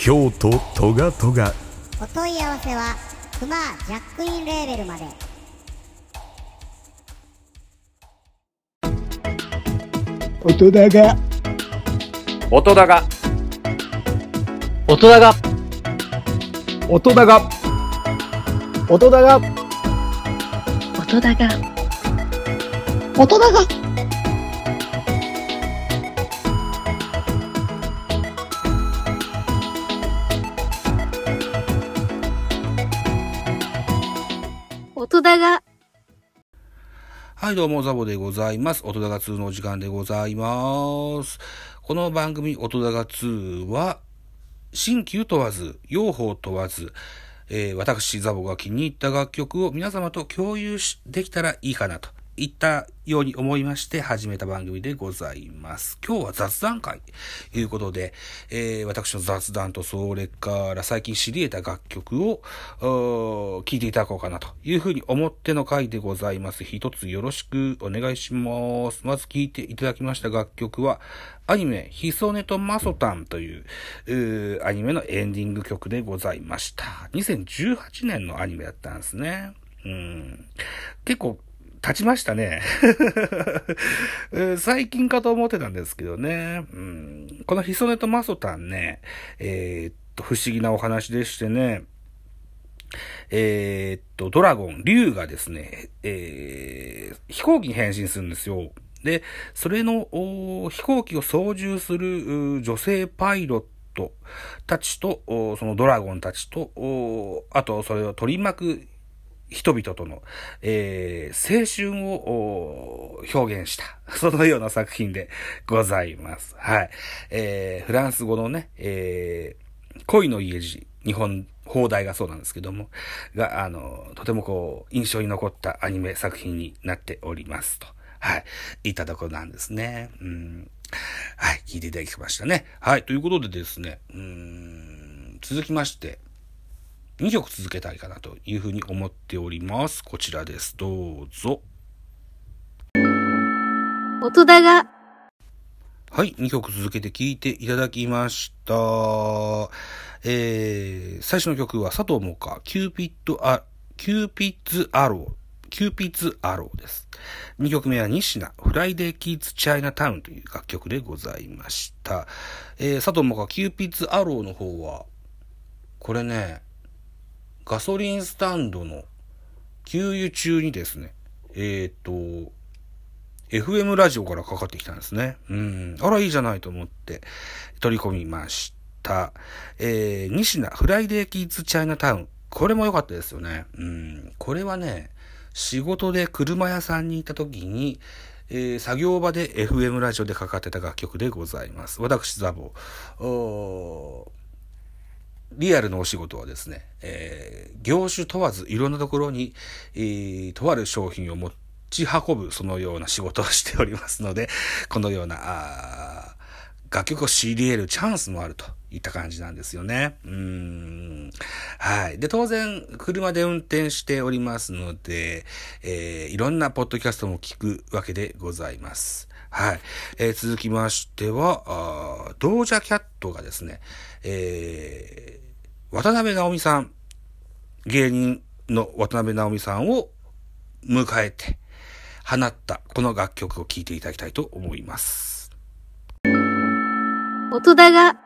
京都トガトガ。お問い合わせはクマジャックインレーベルまで。音だが。音だが。音だが。音だが。音だが。音だが。音だが田がはい、どうも、ザボでございます。音高2のお時間でございます。この番組、音高2は、新旧問わず、用法問わず、えー私、ザボが気に入った楽曲を皆様と共有しできたらいいかなといったように思いまして始めた番組でございます。今日は雑談会ということで、えー私の雑談とそれから最近知り得た楽曲をおー聞いていただこうかなというふうに思っての回でございます。一つよろしくお願いします。まず聞いていただきました楽曲は、アニメ、ヒソネとマソタンというアニメのエンディング曲でございました。2018年のアニメだったんですね。うん。結構、経ちましたね。最近かと思ってたんですけどね。うん、このヒソネとマソタンね、えーっと、不思議なお話でしてね、えーっと、ドラゴン、竜がですね、えー飛行機に変身するんですよ。で、それの飛行機を操縦する女性パイロットたちと、そのドラゴンたちと、あとそれを取り巻く人々との、えー青春を表現した、そのような作品でございます。はい。えーフランス語のね、えー恋の家路、日本、放題がそうなんですけども、が、あの、とてもこう、印象に残ったアニメ作品になっておりますと。はい。いったところなんですね。うん。はい。聞いていただきましたね。はい。ということでですね、うん、続きまして、2曲続けたいかなというふうに思っております。こちらです。どうぞ。音だがはい、2曲続けて聴いていただきました。えー、最初の曲は佐藤萌歌、キューピッドア、キューピッズアロー、キューピッズアローです。2曲目は西名、フライデーキッズチャイナタウンという楽曲でございました。えー、佐藤萌歌、キューピッズアローの方は、これね、ガソリンスタンドの給油中にですね、えっ、と、FM ラジオからかかってきたんですね。うん。あら、いいじゃないと思って取り込みました。えー、西名フライデーキッズチャイナタウン。これも良かったですよね。うん。これはね、仕事で車屋さんに行った時に、えー作業場で FM ラジオでかかってた楽曲でございます。私、ザボ。リアルのお仕事はですね、えー業種問わずいろんなところに、えーとある商品を持ち運ぶそのような仕事をしておりますので、このような、あ楽曲を仕入れるチャンスもあるといった感じなんですよね。うん。はい。で、当然、車で運転しておりますので、えーいろんなポッドキャストも聞くわけでございます。はい。えー続きましては、あードージャキャットがですね、えー渡辺直美さん、芸人の渡辺直美さんを迎えて、放ったこの楽曲を聴いていただきたいと思います。音だが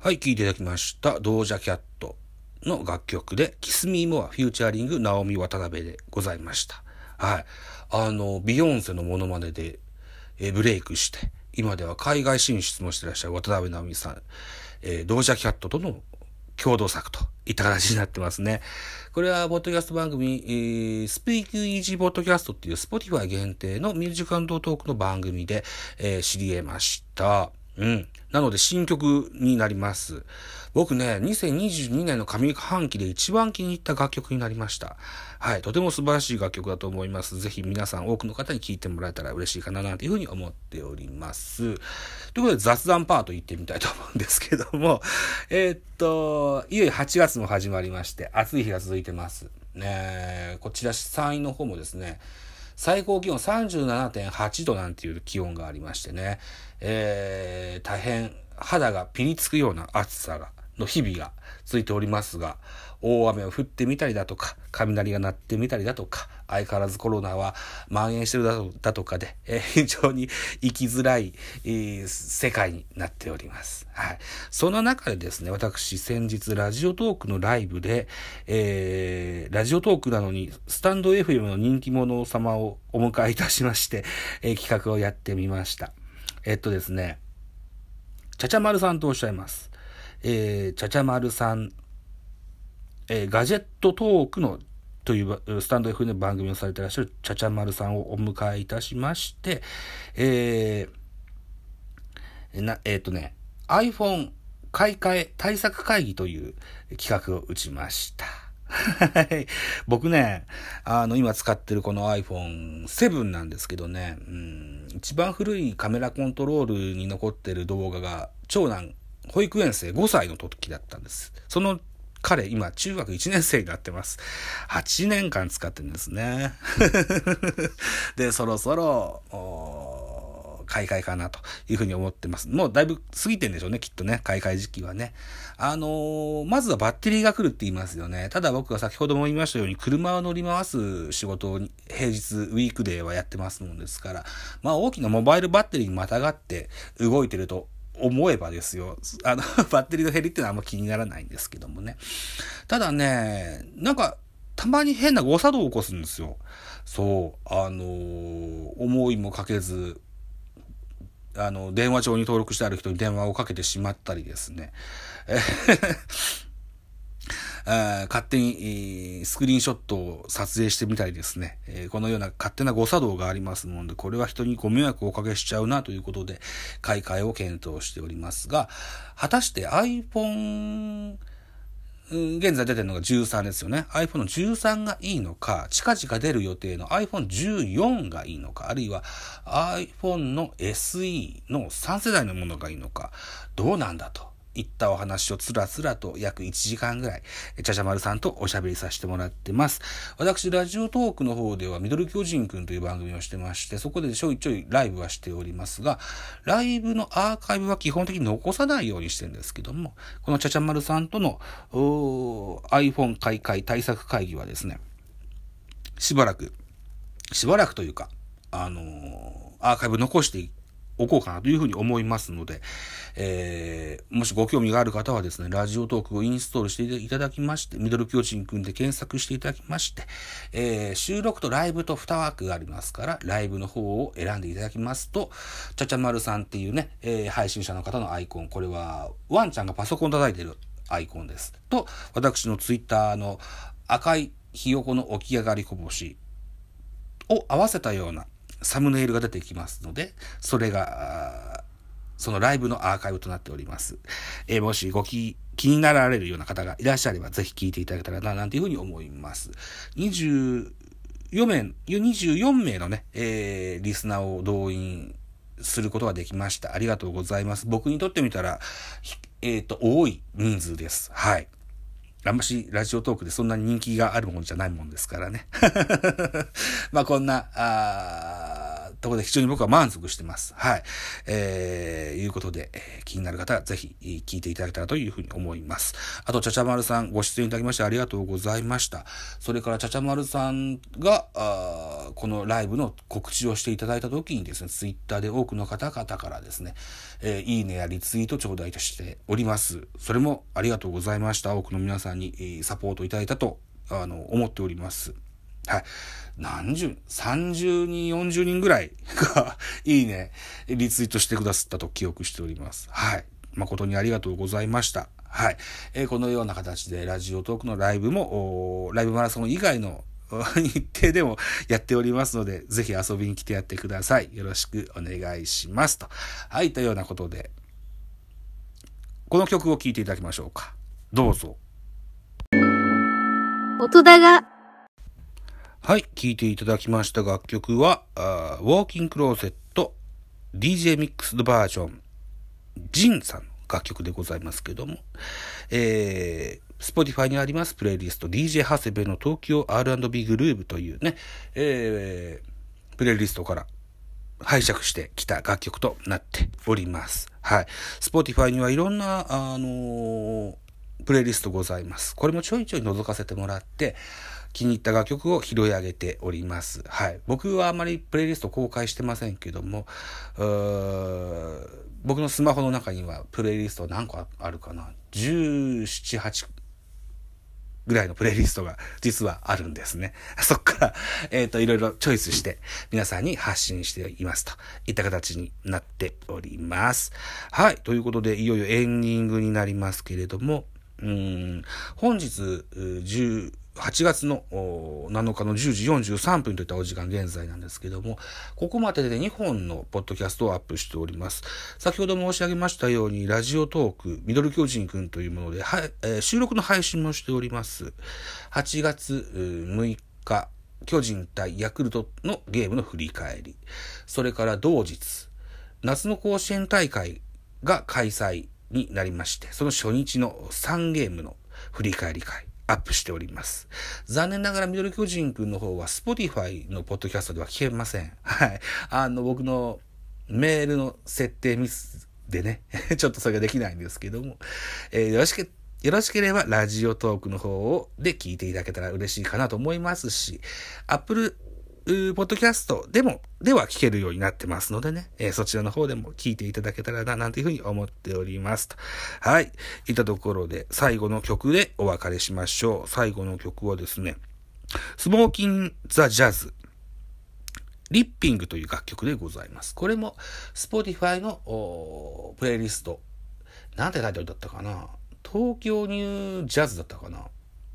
はい、聴いていただきました。ドージャキャットの楽曲で、キスミーモアフューチャーリングナオミ渡辺でございました。はい。あの、ビヨンセのモノマネで、えーブレイクして、今では海外進出もしてらっしゃる渡辺直美さん、えー Doja Cat との共同作といった形になってますね。これは、ポッドキャスト番組、えー、 Speakeasy Podcast っていう Spotify 限定のミュージックトークの番組で、えー知り得ました。うん。なので新曲になります。僕ね、2022年の上半期で一番気に入った楽曲になりました。はい。とても素晴らしい楽曲だと思います。ぜひ皆さん多くの方に聴いてもらえたら嬉しいかななんていうふうに思っております。ということで雑談パート行ってみたいと思うんですけども、えーっと、いよいよ8月も始まりまして、暑い日が続いてます。ねこちら山陰の方もですね、最高気温37.8度なんていう気温がありましてね、えー、大変肌がピリつくような暑さが、の日々が続いておりますが、大雨を降ってみたりだとか、雷が鳴ってみたりだとか、相変わらずコロナは蔓延してるだとかで、えー非常に生きづらい、えー世界になっております。はい。その中でですね、私先日ラジオトークのライブで、えー、ラジオトークなのにスタンド FM の人気者様をお迎えいたしまして、え企画をやってみました。えっとですね、ちゃちゃまるさんとおっしゃいます。えー、ちゃちゃまるさん、えーガジェットトークのというスタンド F の番組をされていらっしゃるちゃちゃまるさんをお迎えいたしまして、えー、な、えっ、とね、iPhone 買い替え対策会議という企画を打ちました。はい。僕ね、あの、今使ってるこの iPhone7 なんですけどね、うん、一番古いカメラコントロールに残ってる動画が、長男、保育園生5歳の時だったんです。その彼、今、中学1年生になってます。8年間使ってるんですね。で、そろそろ、買い替えかなというふうに思ってます。もうだいぶ過ぎてんでしょうね、きっとね、買い替え時期はね。あのーまずはバッテリーが来るって言いますよね。ただ僕は先ほども言いましたように、車を乗り回す仕事を平日、ウィークデーはやってますもんですから、まあ大きなモバイルバッテリーにまたがって動いてると思えばですよ。あの、バッテリーの減りっていうのはあんま気にならないんですけどもね。ただね、なんか、たまに変な誤作動を起こすんですよ。そう、あのー思いもかけず、あの、電話帳に登録してある人に電話をかけてしまったりですね。え勝手に、スクリーンショットを撮影してみたりですね、えこのような勝手な誤作動がありますので、これは人にご迷惑をおかけしちゃうなということで、買い替えを検討しておりますが、果たして iPhone、現在出てるのが13ですよね。iPhone の13がいいのか、近々出る予定の iPhone14 がいいのか、あるいは iPhone の SE の3世代のものがいいのか、どうなんだと。いったお話をつらつらと約1時間ぐらい、ちゃちゃまるさんとおしゃべりさせてもらってます。私、ラジオトークの方では、ミドル巨人くんという番組をしてまして、そこでちょいちょいライブはしておりますが、ライブのアーカイブは基本的に残さないようにしてるんですけども、このちゃちゃまるさんとの iPhone 買い替え対策会議はですね、しばらく、しばらくというか、あのーアーカイブ残しておこうかなというふうに思いますので、えー、もしご興味がある方はですね、ラジオトークをインストールしていただきまして、ミドル巨人くんで検索していただきまして、えー、収録とライブと2枠がありますから、ライブの方を選んでいただきますと、ちゃちゃまるさんっていうね、えー配信者の方のアイコン、これは、ワンちゃんがパソコン叩いてるアイコンです。と、私のツイッターの赤いひよこの起き上がりこぼし、を合わせたようなサムネイルが出てきますので、それが、そのライブのアーカイブとなっております。えーもしご気気になられるような方がいらっしゃれば、ぜひ聞いていただけたらな、なんていうふうに思います。24名、24名のね、えーリスナーを動員することができました。ありがとうございます。僕にとってみたら、えっ、と、多い人数です。はい。あんましラジオトークでそんなに人気があるものじゃないもんですからね。まあこんな、あところで非常に僕は満足してます。はい。えー、いうことで、えー気になる方はぜひ聞いていただけたらというふうに思います。あと、ちゃちゃまるさんご出演いただきましてありがとうございました。それから、ちゃちゃまるさんが、あこのライブの告知をしていただいた時にですね、ツイッターで多くの方々からですね、えーいいねやリツイート頂戴としております。それもありがとうございました。多くの皆さんに、えーサポートいただいたと、あの、思っております。はい。何十、30人、40人ぐらい が、いいね、リツイートしてくださったと記憶しております。はい。誠にありがとうございました。はい。えーこのような形で、ラジオトークのライブも、ライブマラソン以外の 日程でもやっておりますので、ぜひ遊びに来てやってください。よろしくお願いします。と。はい、というようなことで、この曲を聴いていただきましょうか。どうぞ。音だが、はい、聴いていただきました楽曲は、ウォーキングクローゼット DJ ミックスドバージョン、ジンさんの楽曲でございますけども、えー、Spotify にありますプレイリスト DJ 長谷部の東京 R&B グルーブというね、えー、プレイリストから拝借してきた楽曲となっております。はい。Spotify にはいろんな、あのープレイリストございます。これもちょいちょい覗かせてもらって、気に入った楽曲を拾い上げております。はい。僕はあまりプレイリスト公開してませんけども、僕のスマホの中にはプレイリスト何個あるかな ?17、8ぐらいのプレイリストが実はあるんですね。そっから、えっ、と、いろいろチョイスして皆さんに発信していますといった形になっております。はい。ということで、いよいよエンディングになりますけれども、うん本日、8月の7日の10時43分といったお時間現在なんですけども、ここまでで2本のポッドキャストをアップしております。先ほど申し上げましたように、ラジオトーク、ミドル巨人くんというもので、えー収録の配信もしております。8月6日、巨人対ヤクルトのゲームの振り返り。それから同日、夏の甲子園大会が開催になりまして、その初日の3ゲームの振り返り会、アップしております。残念ながらミドル巨人くんの方は Spotify のポッドキャストでは聞けません。はい。あの、僕のメールの設定ミスでね、ちょっとそれができないんですけども、えーよろしけ、よろしければラジオトークの方をで聞いていただけたら嬉しいかなと思いますし、Apple ポッドキャストでも、では聞けるようになってますのでね、えーそちらの方でも聞いていただけたらな、なんていうふうに思っておりますと。はい。いたところで、最後の曲でお別れしましょう。最後の曲はですね、スモーキン・ザ・ジャズ。リッピングという楽曲でございます。これも、Spotify のプレイリスト。なんてタイトルだったかな？東京ニュージャズだったかな？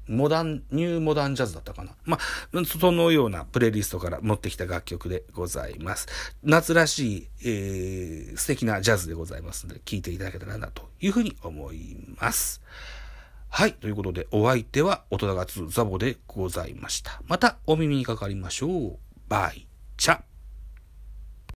モダン、ニューモダンジャズだったかなまあ、そのようなプレイリストから持ってきた楽曲でございます。夏らしい、えー、素敵なジャズでございますので、聴いていただけたらなというふうに思います。はい。ということで、お相手は、大人がつザボでございました。またお耳にかかりましょう。バイ。チャ。